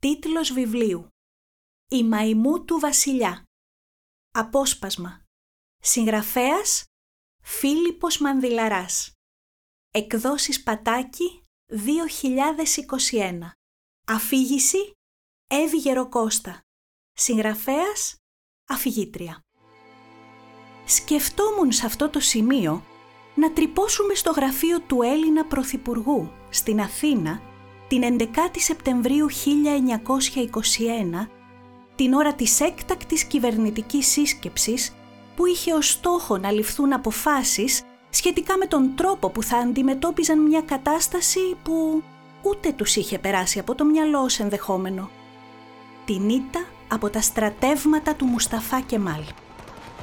Τίτλος βιβλίου. «Η μαϊμού του βασιλιά» Απόσπασμα. Συγγραφέας Φίλιππος Μανδυλαράς. Εκδόσεις Πατάκη 2021 Αφήγηση Εύη Γεροκώστα Συγγραφέας Αφηγήτρια. Σκεφτόμουν σε αυτό το σημείο να τρυπώσουμε στο γραφείο του Έλληνα Πρωθυπουργού στην Αθήνα την 11η Σεπτεμβρίου 1921, την ώρα της έκτακτης κυβερνητικής σύσκεψης που είχε ως στόχο να ληφθούν αποφάσεις σχετικά με τον τρόπο που θα αντιμετώπιζαν μια κατάσταση που ούτε τους είχε περάσει από το μυαλό ως ενδεχόμενο. Την ήττα από τα στρατεύματα του Μουσταφά Κεμάλ.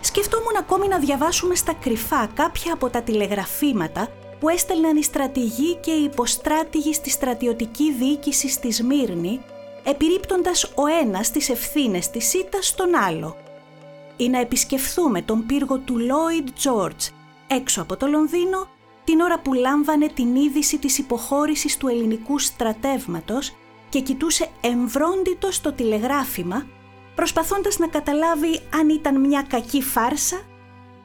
Σκεφτόμουν ακόμη να διαβάσουμε στα κρυφά κάποια από τα τηλεγραφήματα που έστελναν οι στρατηγοί και οι υποστράτηγοι στη στρατιωτική διοίκηση στη Σμύρνη, επιρρύπτοντας ο ένας τις ευθύνες της ΣΥΤΑ στον άλλο. Ή να επισκεφθούμε τον πύργο του Λόιντ Τζόρτζ, έξω από το Λονδίνο, την ώρα που λάμβανε την είδηση της υποχώρησης του ελληνικού στρατεύματος και κοιτούσε εμβρόντιτο στο τηλεγράφημα, προσπαθώντας να καταλάβει αν ήταν μια κακή φάρσα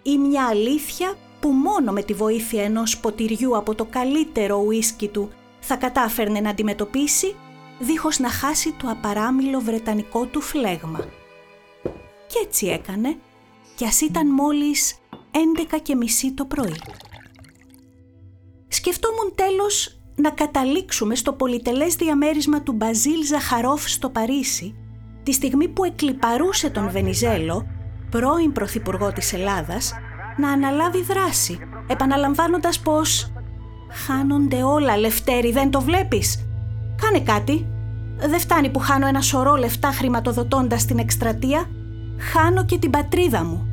ή μια αλήθεια που μόνο με τη βοήθεια ενός ποτηριού από το καλύτερο ουίσκι του θα κατάφερνε να αντιμετωπίσει δίχως να χάσει το απαράμιλο βρετανικό του φλέγμα. Και έτσι έκανε, κι ας ήταν μόλις 11 και μισή το πρωί. Σκεφτόμουν τέλος να καταλήξουμε στο πολυτελές διαμέρισμα του Μπαζίλ Ζαχαρόφ στο Παρίσι, τη στιγμή που εκλυπαρούσε τον Βενιζέλο, πρώην Πρωθυπουργό της Ελλάδας, να αναλάβει δράση, επαναλαμβάνοντας πως «Χάνονται όλα, Λευτέρη, δεν το βλέπεις. Κάνε κάτι. Δεν φτάνει που χάνω ένα σωρό λεφτά χρηματοδοτώντας την εκστρατεία. Χάνω και την πατρίδα μου».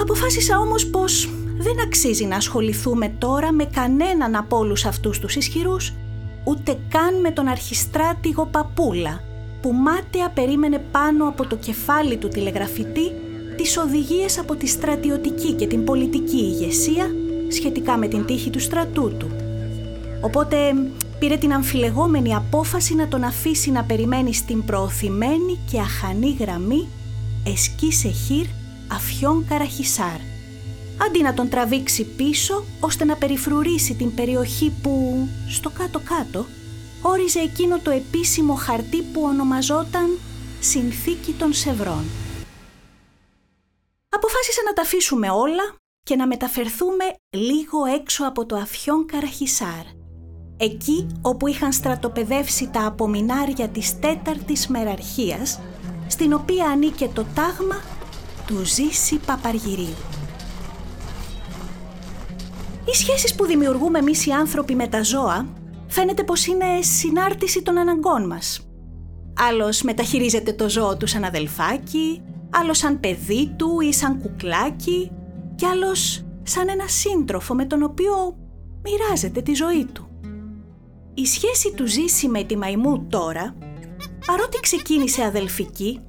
Αποφάσισα όμως πως δεν αξίζει να ασχοληθούμε τώρα με κανέναν από όλους αυτούς τους ισχυρούς, ούτε καν με τον αρχιστράτηγο Παπούλα, που μάταια περίμενε πάνω από το κεφάλι του τηλεγραφητή τις οδηγίες από τη στρατιωτική και την πολιτική ηγεσία σχετικά με την τύχη του στρατού του. Οπότε πήρε την αμφιλεγόμενη απόφαση να τον αφήσει να περιμένει στην προωθημένη και αχανή γραμμή Εσκή Σεχίρ Αφιόν Καραχισάρ, αντί να τον τραβήξει πίσω ώστε να περιφρουρήσει την περιοχή που, στο κάτω-κάτω, όριζε εκείνο το επίσημο χαρτί που ονομαζόταν «Συνθήκη των Σευρών» αποφάσισα να τα αφήσουμε όλα και να μεταφερθούμε λίγο έξω από το αφιόν Καραχισάρ, εκεί όπου είχαν στρατοπεδεύσει τα απομεινάρια της τέταρτης μεραρχίας, στην οποία ανήκε το τάγμα του Ζήση Παπαργυρίου. Οι σχέσεις που δημιουργούμε εμείς οι άνθρωποι με τα ζώα φαίνεται πως είναι συνάρτηση των αναγκών μας. Άλλος μεταχειρίζεται το ζώο του σαν αδελφάκι, άλλο σαν παιδί του ή σαν κουκλάκι και άλλος σαν ένα σύντροφο με τον οποίο μοιράζεται τη ζωή του. Η σχέση του ζήσει με τη μαϊμού τώρα, παρότι ξεκίνησε αδελφική,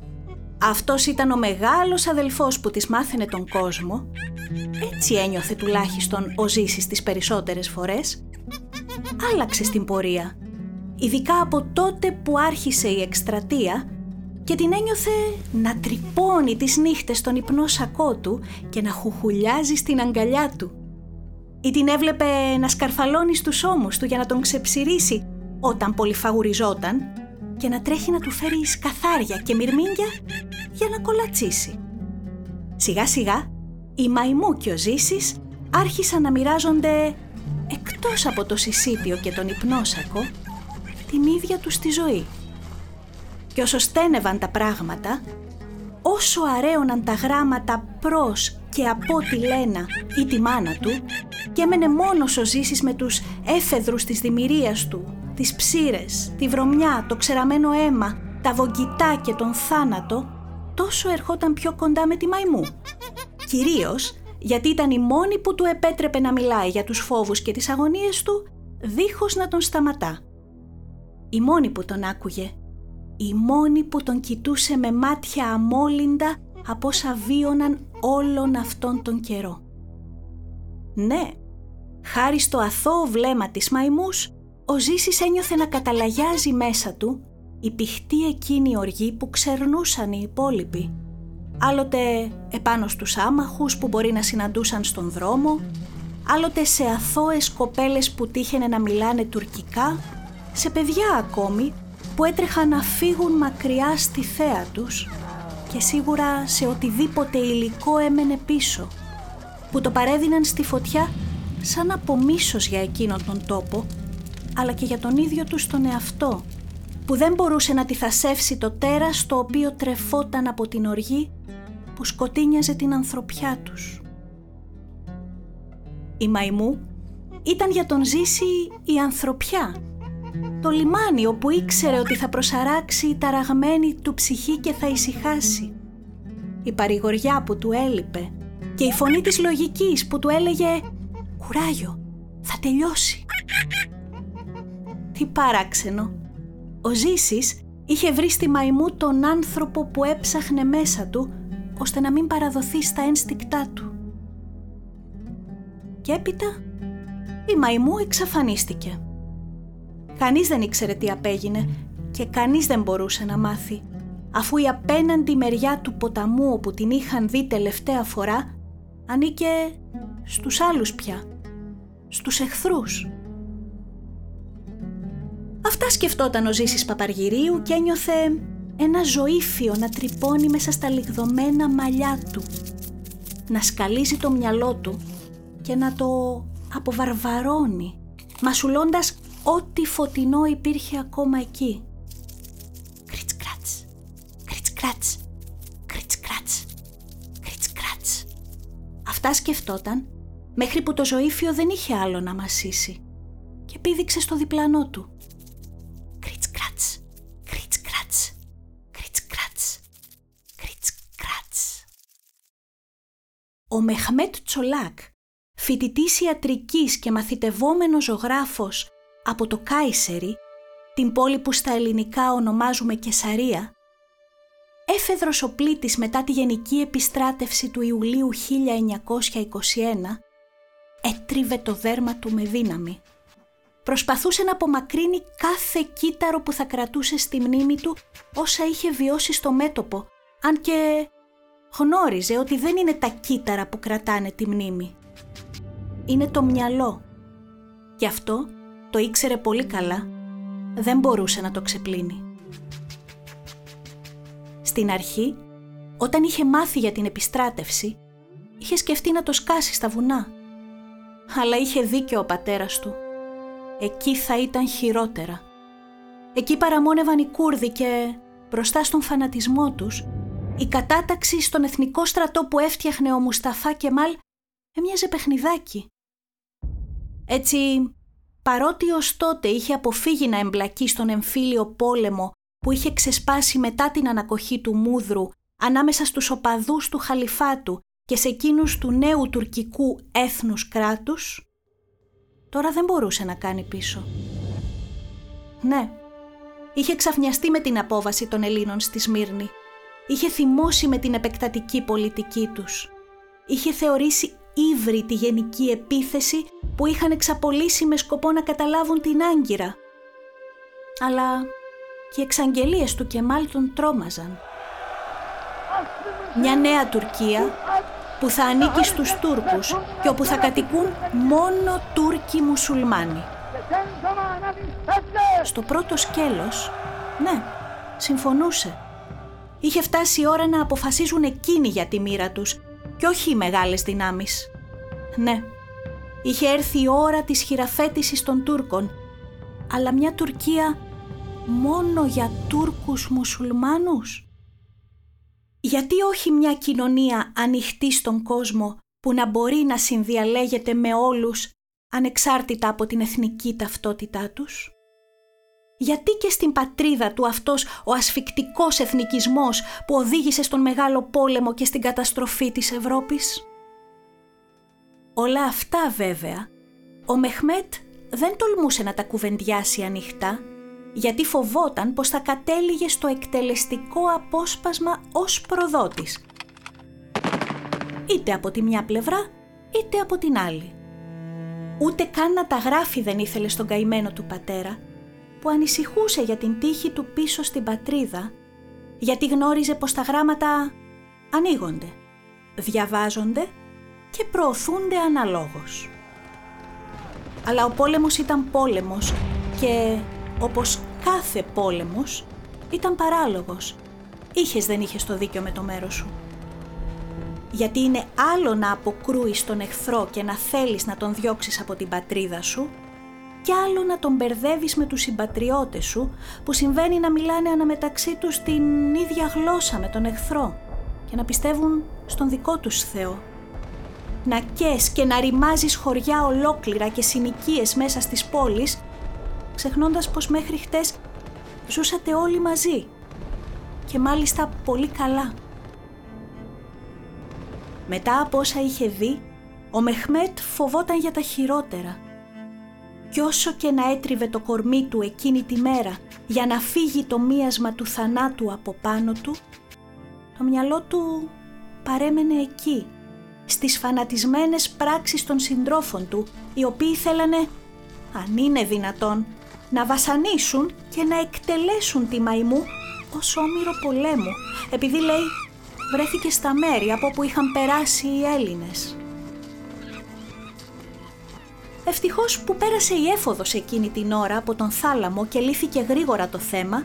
αυτός ήταν ο μεγάλος αδελφός που της μάθαινε τον κόσμο, έτσι ένιωθε τουλάχιστον ο Ζήσης τις περισσότερες φορές, άλλαξε στην πορεία, ειδικά από τότε που άρχισε η εκστρατεία και την ένιωθε να τρυπώνει τις νύχτες στον υπνό σακό του και να χουχουλιάζει στην αγκαλιά του. Ή την έβλεπε να σκαρφαλώνει στους ώμους του για να τον ξεψυρίσει όταν πολυφαγουριζόταν και να τρέχει να του φέρει σκαθάρια και μυρμήγκια για να κολατσίσει. Σιγά σιγά η μαϊμού και ο Ζήσης άρχισαν να μοιράζονται εκτός από το συσίτιο και τον υπνόσακο την ίδια τους τη ζωή. Και όσο στένευαν τα πράγματα, όσο αρέωναν τα γράμματα προς και από τη Λένα ή τη μάνα του και έμενε μόνος ο Ζήσης με τους έφεδρους της δημιουργίας του, τις ψήρες, τη βρωμιά, το ξεραμένο αίμα, τα βογγητά και τον θάνατο, τόσο ερχόταν πιο κοντά με τη μαϊμού. Κυρίως γιατί ήταν η μόνη που του επέτρεπε να μιλάει για τους φόβους και τις αγωνίες του, δίχως να τον σταματά. Η μόνη που τον άκουγε η μόνη που τον κοιτούσε με μάτια αμόλυντα από όσα βίωναν όλον αυτόν τον καιρό. Ναι, χάρη στο αθώο βλέμμα της μαϊμούς, ο Ζήσης ένιωθε να καταλαγιάζει μέσα του η πηχτή εκείνη οργή που ξερνούσαν οι υπόλοιποι. Άλλοτε επάνω στους άμαχους που μπορεί να συναντούσαν στον δρόμο, άλλοτε σε αθώες κοπέλες που τύχαινε να μιλάνε τουρκικά, σε παιδιά ακόμη που έτρεχαν να φύγουν μακριά στη θέα τους και σίγουρα σε οτιδήποτε υλικό έμενε πίσω, που το παρέδιναν στη φωτιά σαν από μίσος για εκείνον τον τόπο, αλλά και για τον ίδιο τους τον εαυτό, που δεν μπορούσε να θασεύσει το τέρας το οποίο τρεφόταν από την οργή που σκοτίνιαζε την ανθρωπιά τους. Η Μαϊμού ήταν για τον Ζήση η ανθρωπιά, το λιμάνι όπου ήξερε ότι θα προσαράξει η ταραγμένη του ψυχή και θα ησυχάσει. Η παρηγοριά που του έλειπε και η φωνή της λογικής που του έλεγε «Κουράγιο, θα τελειώσει». Τι παράξενο. Ο Ζήσης είχε βρει στη μαϊμού τον άνθρωπο που έψαχνε μέσα του ώστε να μην παραδοθεί στα ένστικτά του. Και έπειτα η μαϊμού εξαφανίστηκε. Κανείς δεν ήξερε τι απέγινε και κανείς δεν μπορούσε να μάθει, αφού η απέναντι μεριά του ποταμού όπου την είχαν δει τελευταία φορά ανήκε στους άλλους πια, στους εχθρούς. Αυτά σκεφτόταν ο Ζήσης Παπαργυρίου και ένιωθε ένα ζωήφιο να τρυπώνει μέσα στα λιγδωμένα μαλλιά του, να σκαλίζει το μυαλό του και να το αποβαρβαρώνει, μασουλώντας ό,τι φωτεινό υπήρχε ακόμα εκεί. Κριτς κράτς, κριτς κράτς, κριτς κράτς, κριτς κράτς. Αυτά σκεφτόταν μέχρι που το ζωήφιο δεν είχε άλλο να μασίσει και πήδηξε στο διπλανό του. Κριτς κράτς, κριτς κράτς, κριτς κράτς, κριτς κράτς. Ο Μεχμέτ Τσολάκ, φοιτητής ιατρικής και μαθητευόμενος ζωγράφος από το Κάισερι, την πόλη που στα ελληνικά ονομάζουμε Κεσαρία, έφεδρος ο πλήτης μετά τη γενική επιστράτευση του Ιουλίου 1921, έτριβε το δέρμα του με δύναμη. Προσπαθούσε να απομακρύνει κάθε κύτταρο που θα κρατούσε στη μνήμη του όσα είχε βιώσει στο μέτωπο, αν και γνώριζε ότι δεν είναι τα κύτταρα που κρατάνε τη μνήμη. Είναι το μυαλό. Γι' αυτό το ήξερε πολύ καλά, δεν μπορούσε να το ξεπλύνει. Στην αρχή, όταν είχε μάθει για την επιστράτευση, είχε σκεφτεί να το σκάσει στα βουνά. Αλλά είχε δίκιο ο πατέρας του. Εκεί θα ήταν χειρότερα. Εκεί παραμόνευαν οι Κούρδοι και, μπροστά στον φανατισμό τους, η κατάταξη στον εθνικό στρατό που έφτιαχνε ο Μουσταφά Κεμάλ έμοιαζε παιχνιδάκι. Έτσι, παρότι ως τότε είχε αποφύγει να εμπλακεί στον εμφύλιο πόλεμο που είχε ξεσπάσει μετά την ανακοχή του Μούδρου ανάμεσα στους οπαδούς του Χαλιφάτου και σε εκείνους του νέου τουρκικού έθνους κράτους, τώρα δεν μπορούσε να κάνει πίσω. Ναι, είχε ξαφνιαστεί με την απόβαση των Ελλήνων στη Σμύρνη. Είχε θυμώσει με την επεκτατική πολιτική τους. Είχε θεωρήσει ύβρι τη γενική επίθεση που είχαν εξαπολύσει με σκοπό να καταλάβουν την Άγκυρα. Αλλά και οι εξαγγελίες του Κεμάλ τον τρόμαζαν. Μια νέα Τουρκία που θα ανήκει στους Τούρκους και όπου θα κατοικούν μόνο Τούρκοι μουσουλμάνοι. Στο πρώτο σκέλος, ναι, συμφωνούσε. Είχε φτάσει η ώρα να αποφασίζουν εκείνοι για τη μοίρα τους και όχι οι μεγάλες δυνάμεις. Ναι, είχε έρθει η ώρα της χειραφέτησης των Τούρκων, αλλά μια Τουρκία μόνο για Τούρκους μουσουλμάνους; Γιατί όχι μια κοινωνία ανοιχτή στον κόσμο που να μπορεί να συνδιαλέγεται με όλους ανεξάρτητα από την εθνική ταυτότητά τους; Γιατί και στην πατρίδα του αυτός ο ασφικτικός εθνικισμός που οδήγησε στον Μεγάλο Πόλεμο και στην καταστροφή της Ευρώπης; Όλα αυτά βέβαια, ο Μεχμέτ δεν τολμούσε να τα κουβεντιάσει ανοιχτά, γιατί φοβόταν πως θα κατέληγε στο εκτελεστικό απόσπασμα ως προδότης. Είτε από τη μια πλευρά, είτε από την άλλη. Ούτε καν να τα γράφει δεν ήθελε στον καημένο του πατέρα, που ανησυχούσε για την τύχη του πίσω στην πατρίδα, γιατί γνώριζε πως τα γράμματα ανοίγονται, διαβάζονται και προωθούνται αναλόγως. Αλλά ο πόλεμος ήταν πόλεμος και όπως κάθε πόλεμος ήταν παράλογος. Είχες δεν είχες το δίκιο με το μέρος σου. Γιατί είναι άλλο να αποκρούεις τον εχθρό και να θέλεις να τον διώξεις από την πατρίδα σου και άλλο να τον μπερδεύεις με τους συμπατριώτες σου που συμβαίνει να μιλάνε αναμεταξύ τους την ίδια γλώσσα με τον εχθρό και να πιστεύουν στον δικό τους Θεό. Να κες και να ρημάζεις χωριά ολόκληρα και συνοικίες μέσα στις πόλεις ξεχνώντας πως μέχρι χτες ζούσατε όλοι μαζί και μάλιστα πολύ καλά. Μετά από όσα είχε δει, ο Μεχμέτ φοβόταν για τα χειρότερα. Κι όσο και να έτριβε το κορμί του εκείνη τη μέρα για να φύγει το μίασμα του θανάτου από πάνω του, το μυαλό του παρέμενε εκεί, στις φανατισμένες πράξεις των συντρόφων του, οι οποίοι θέλανε, αν είναι δυνατόν, να βασανίσουν και να εκτελέσουν τη μαϊμού ως όμοιρο πολέμου, επειδή λέει βρέθηκε στα μέρη από που είχαν περάσει οι Έλληνες. Ευτυχώς που πέρασε η έφοδος εκείνη την ώρα από τον θάλαμο και λύθηκε γρήγορα το θέμα,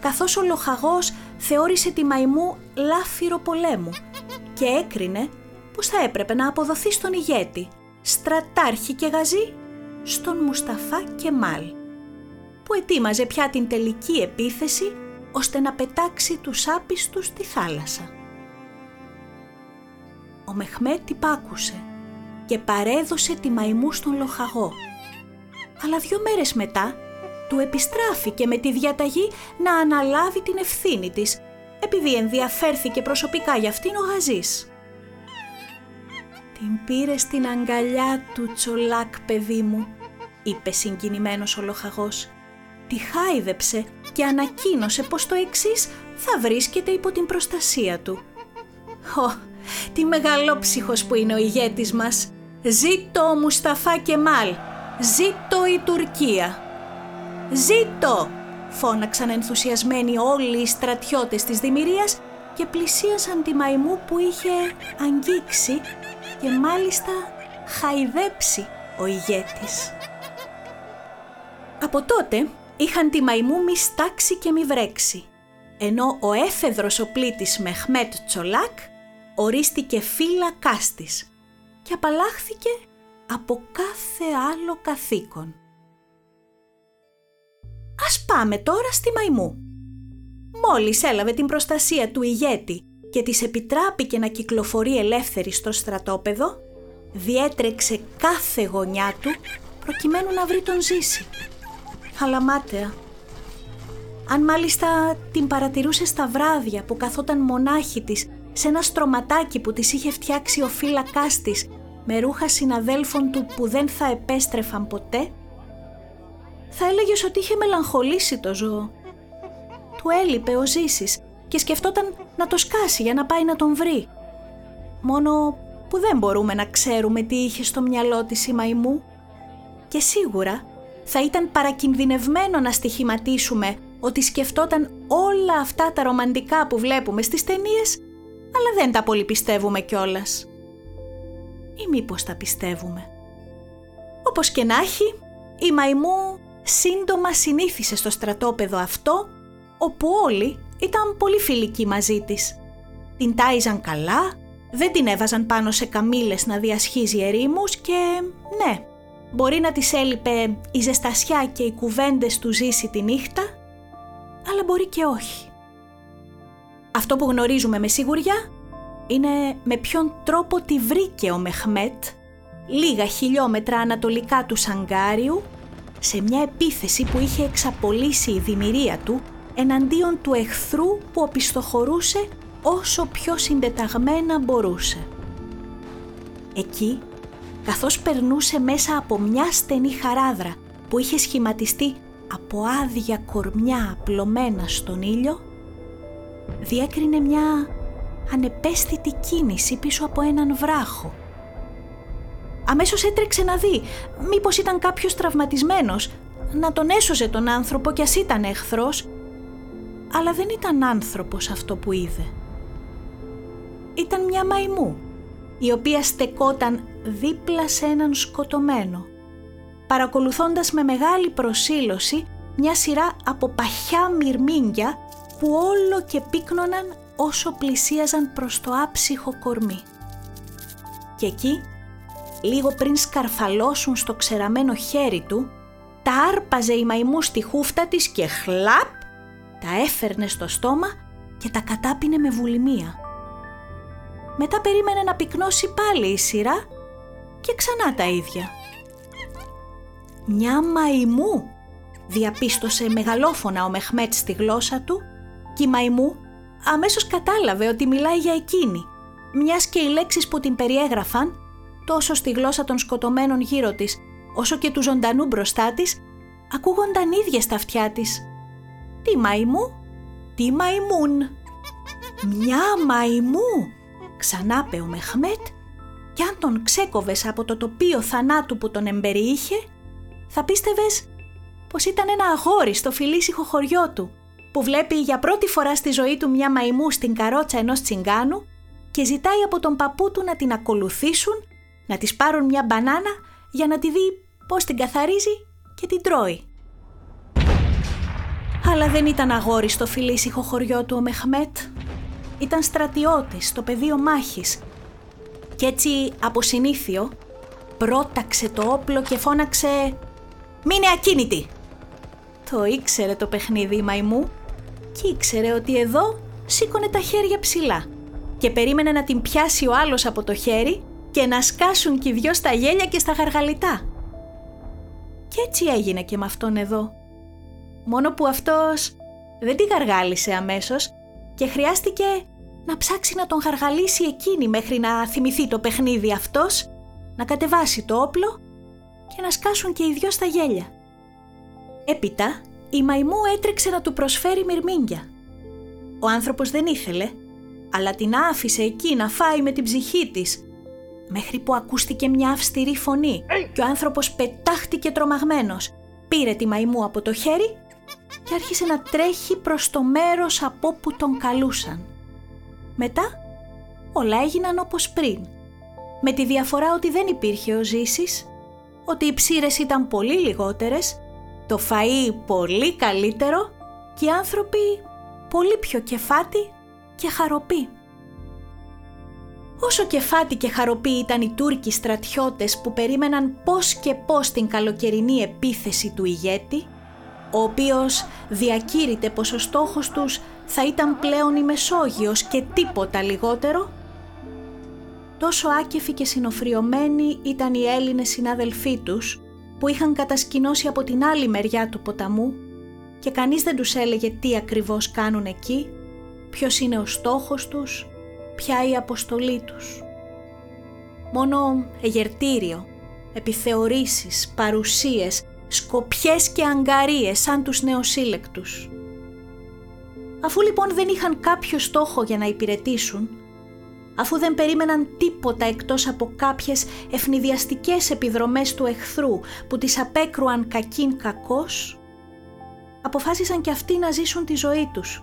καθώς ο λοχαγός θεώρησε τη μαϊμού λάφυρο πολέμου και έκρινε πως θα έπρεπε να αποδοθεί στον ηγέτη, στρατάρχη και γαζί, στον Μουσταφά Κεμάλ, που ετοίμαζε πια την τελική επίθεση ώστε να πετάξει τους άπιστους στη θάλασσα. Ο Μεχμέτ υπάκουσε και παρέδωσε τη μαϊμού στον λοχαγό. Αλλά δύο μέρες μετά του επιστράφηκε με τη διαταγή να αναλάβει την ευθύνη της, επειδή ενδιαφέρθηκε προσωπικά για αυτήν ο Γαζής. «Την πήρε στην αγκαλιά του τσολάκ, παιδί μου», είπε συγκινημένος ο λοχαγός. «Τη χάιδεψε και ανακοίνωσε πως το εξής θα βρίσκεται υπό την προστασία του». «Ω, τι μεγαλόψυχος που είναι ο ηγέτης μας. Ζήτω ο Μουσταφά Κεμάλ, ζήτω η Τουρκία. Ζήτω! Φώναξαν ενθουσιασμένοι όλοι οι στρατιώτες της Δημηρίας και πλησίασαν τη μαϊμού που είχε αγγίξει και μάλιστα χαϊδέψει ο ηγέτης. Από τότε είχαν τη μαϊμού μη στάξει και μη βρέξει, ενώ ο έφεδρος ο πλήτης Μεχμέτ Τσολάκ ορίστηκε φύλακάς της και απαλλάχθηκε από κάθε άλλο καθήκον. Ας πάμε τώρα στη Μαϊμού. Μόλις έλαβε την προστασία του ηγέτη και της επιτράπηκε να κυκλοφορεί ελεύθερη στο στρατόπεδο, διέτρεξε κάθε γωνιά του προκειμένου να βρει τον ζήσει. Αλλά μάταια. Αν μάλιστα την παρατηρούσε στα βράδια που καθόταν μονάχη της σε ένα στρωματάκι που της είχε φτιάξει ο φύλακάς της με ρούχα συναδέλφων του που δεν θα επέστρεφαν ποτέ, θα έλεγες ότι είχε μελαγχολήσει το ζώο. Του έλειπε ο Ζήσης και σκεφτόταν να το σκάσει για να πάει να τον βρει. Μόνο που δεν μπορούμε να ξέρουμε τι είχε στο μυαλό της η μαϊμού. Και σίγουρα θα ήταν παρακινδυνευμένο να στοιχηματίσουμε ότι σκεφτόταν όλα αυτά τα ρομαντικά που βλέπουμε στις ταινίες αλλά δεν τα πολύ πιστεύουμε κιόλας. Ή μήπως τα πιστεύουμε. Όπως και να έχει, η Μαϊμού σύντομα συνήθισε στο στρατόπεδο αυτό, όπου όλοι ήταν πολύ φιλικοί μαζί της. Την τάιζαν καλά, δεν την έβαζαν πάνω σε καμήλες να διασχίζει ερήμους και ναι, μπορεί να της έλειπε η ζεστασιά και οι κουβέντες του ζήσει τη νύχτα, αλλά μπορεί και όχι. Αυτό που γνωρίζουμε με σιγουριά είναι με ποιον τρόπο τη βρήκε ο Μεχμέτ λίγα χιλιόμετρα ανατολικά του Σαγκάριου σε μια επίθεση που είχε εξαπολύσει η δημιουργία του εναντίον του εχθρού που οπισθοχωρούσε όσο πιο συντεταγμένα μπορούσε. Εκεί, καθώς περνούσε μέσα από μια στενή χαράδρα που είχε σχηματιστεί από άδεια κορμιά απλωμένα στον ήλιο, διέκρινε μια ανεπαίσθητη κίνηση πίσω από έναν βράχο. Αμέσως έτρεξε να δει μήπως ήταν κάποιος τραυματισμένος, να τον έσωζε τον άνθρωπο κι ας ήταν εχθρός. Αλλά δεν ήταν άνθρωπος αυτό που είδε. Ήταν μια μαϊμού, η οποία στεκόταν δίπλα σε έναν σκοτωμένο, παρακολουθώντας με μεγάλη προσήλωση μια σειρά από παχιά μυρμήγκια που όλο και πύκνωναν όσο πλησίαζαν προς το άψυχο κορμί. Και εκεί, λίγο πριν σκαρφαλώσουν στο ξεραμένο χέρι του, τα άρπαζε η μαϊμού στη χούφτα της και χλαπ, τα έφερνε στο στόμα και τα κατάπινε με βουλημία. Μετά περίμενε να πυκνώσει πάλι η σειρά και ξανά τα ίδια. «Μια μαϊμού», διαπίστωσε μεγαλόφωνα ο Μεχμέτ στη γλώσσα του και η μαϊμού αμέσως κατάλαβε ότι μιλάει για εκείνη, μιας και οι λέξεις που την περιέγραφαν, τόσο στη γλώσσα των σκοτωμένων γύρω της, όσο και του ζωντανού μπροστά της, ακούγονταν ίδιες στα αυτιά της. «Τι μαϊμού, τι μαϊμούν». «Μια μαϊμού», ξανάπε ο Μεχμέτ και αν τον ξέκοβες από το τοπίο θανάτου που τον εμπεριείχε, θα πίστευες πως ήταν ένα αγόρι στο φιλήσυχο χωριό του, που βλέπει για πρώτη φορά στη ζωή του μια μαϊμού στην καρότσα ενός τσιγκάνου και ζητάει από τον παππού του να την ακολουθήσουν, να της πάρουν μια μπανάνα για να τη δει πώς την καθαρίζει και την τρώει. Αλλά δεν ήταν αγόρι στο φιλήσυχο χωριό του ο Μεχμέτ. Ήταν στρατιώτης στο πεδίο μάχης κι έτσι από συνήθιο πρόταξε το όπλο και φώναξε «Μείνε ακίνητη!» Το ήξερε το παιχνίδι η μαϊμού και ήξερε ότι εδώ σήκωνε τα χέρια ψηλά και περίμενε να την πιάσει ο άλλος από το χέρι και να σκάσουν κι οι δυο στα γέλια και στα γαργαλιτά. Κι έτσι έγινε και με αυτόν εδώ. Μόνο που αυτός δεν τη γαργάλισε αμέσως και χρειάστηκε να ψάξει να τον γαργαλίσει εκείνη μέχρι να θυμηθεί το παιχνίδι αυτός, να κατεβάσει το όπλο και να σκάσουν και οι δυο στα γέλια. Έπειτα η μαϊμού έτρεξε να του προσφέρει μυρμήγκια. Ο άνθρωπος δεν ήθελε, αλλά την άφησε εκεί να φάει με την ψυχή της, μέχρι που ακούστηκε μια αυστηρή φωνή και ο άνθρωπος πετάχτηκε τρομαγμένος, πήρε τη μαϊμού από το χέρι και άρχισε να τρέχει προς το μέρος από που τον καλούσαν. Μετά όλα έγιναν όπως πριν, με τη διαφορά ότι δεν υπήρχε ο Ζήσης, ότι οι ψήρες ήταν πολύ λιγότερες, το φαΐ πολύ καλύτερο και οι άνθρωποι πολύ πιο κεφάτι και χαροποί. Όσο κεφάτι και χαροποί ήταν οι Τούρκοι στρατιώτες που περίμεναν πώς και πώς την καλοκαιρινή επίθεση του ηγέτη, ο οποίος διακήρυτε πως ο στόχος τους θα ήταν πλέον η Μεσόγειος και τίποτα λιγότερο, τόσο άκεφοι και συνοφριωμένοι ήταν οι Έλληνες συνάδελφοί τους που είχαν κατασκηνώσει από την άλλη μεριά του ποταμού και κανείς δεν τους έλεγε τι ακριβώς κάνουν εκεί, ποιος είναι ο στόχος τους, ποια η αποστολή τους. Μόνο εγερτήριο, επιθεωρήσεις, παρουσίες, σκοπιές και αγκαρίες σαν τους νεοσύλλεκτους. Αφού λοιπόν δεν είχαν κάποιο στόχο για να υπηρετήσουν, αφού δεν περίμεναν τίποτα εκτός από κάποιες ευνηδιαστικές επιδρομές του εχθρού που τις απέκρουαν κακήν κακός, αποφάσισαν και αυτοί να ζήσουν τη ζωή τους.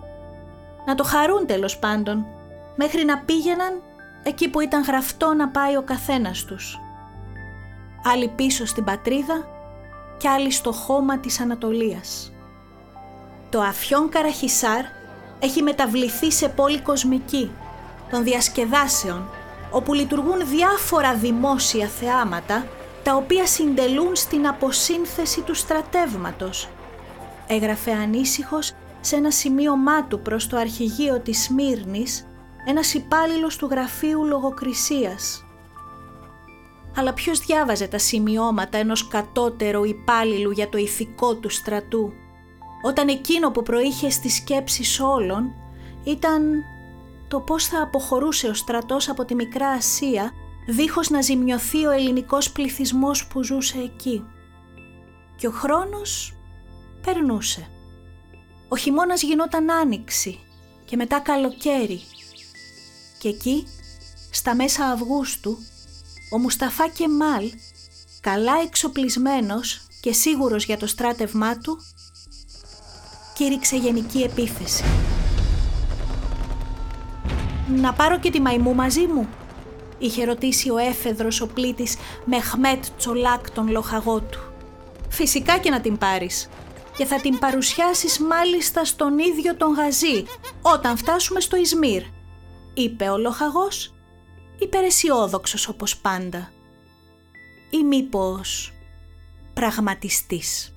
Να το χαρούν τέλος πάντων, μέχρι να πήγαιναν εκεί που ήταν γραφτό να πάει ο καθένας τους. Άλλοι πίσω στην πατρίδα και άλλοι στο χώμα της Ανατολίας. Το Αφιόν Καραχισάρ έχει μεταβληθεί σε πόλη κοσμική, των διασκεδάσεων, όπου λειτουργούν διάφορα δημόσια θεάματα, τα οποία συντελούν στην αποσύνθεση του στρατεύματος. Έγραφε ανήσυχος σε ένα σημείωμά του προς το αρχηγείο της Σμύρνης, ένας υπάλληλος του γραφείου λογοκρισίας. Αλλά ποιος διάβαζε τα σημειώματα ενός κατώτερου υπάλληλου για το ηθικό του στρατού; Όταν εκείνο που προείχε στις σκέψεις όλων ήταν το πώς θα αποχωρούσε ο στρατός από τη Μικρά Ασία δίχως να ζημιωθεί ο ελληνικός πληθυσμός που ζούσε εκεί. Και ο χρόνος περνούσε. Ο χειμώνας γινόταν άνοιξη και μετά καλοκαίρι. Και εκεί, στα μέσα Αυγούστου, ο Μουσταφά Κεμάλ, καλά εξοπλισμένος και σίγουρος για το στράτευμά του, κήρυξε γενική επίθεση. «Να πάρω και τη μαϊμού μαζί μου», είχε ρωτήσει ο έφεδρος ο πλήτης Μεχμέτ Τσολάκ τον λοχαγό του. «Φυσικά και να την πάρεις και θα την παρουσιάσεις μάλιστα στον ίδιο τον Γαζί όταν φτάσουμε στο Ισμύρ», είπε ο λοχαγός, υπεραισιόδοξος όπως πάντα. Ή μήπως πραγματιστής.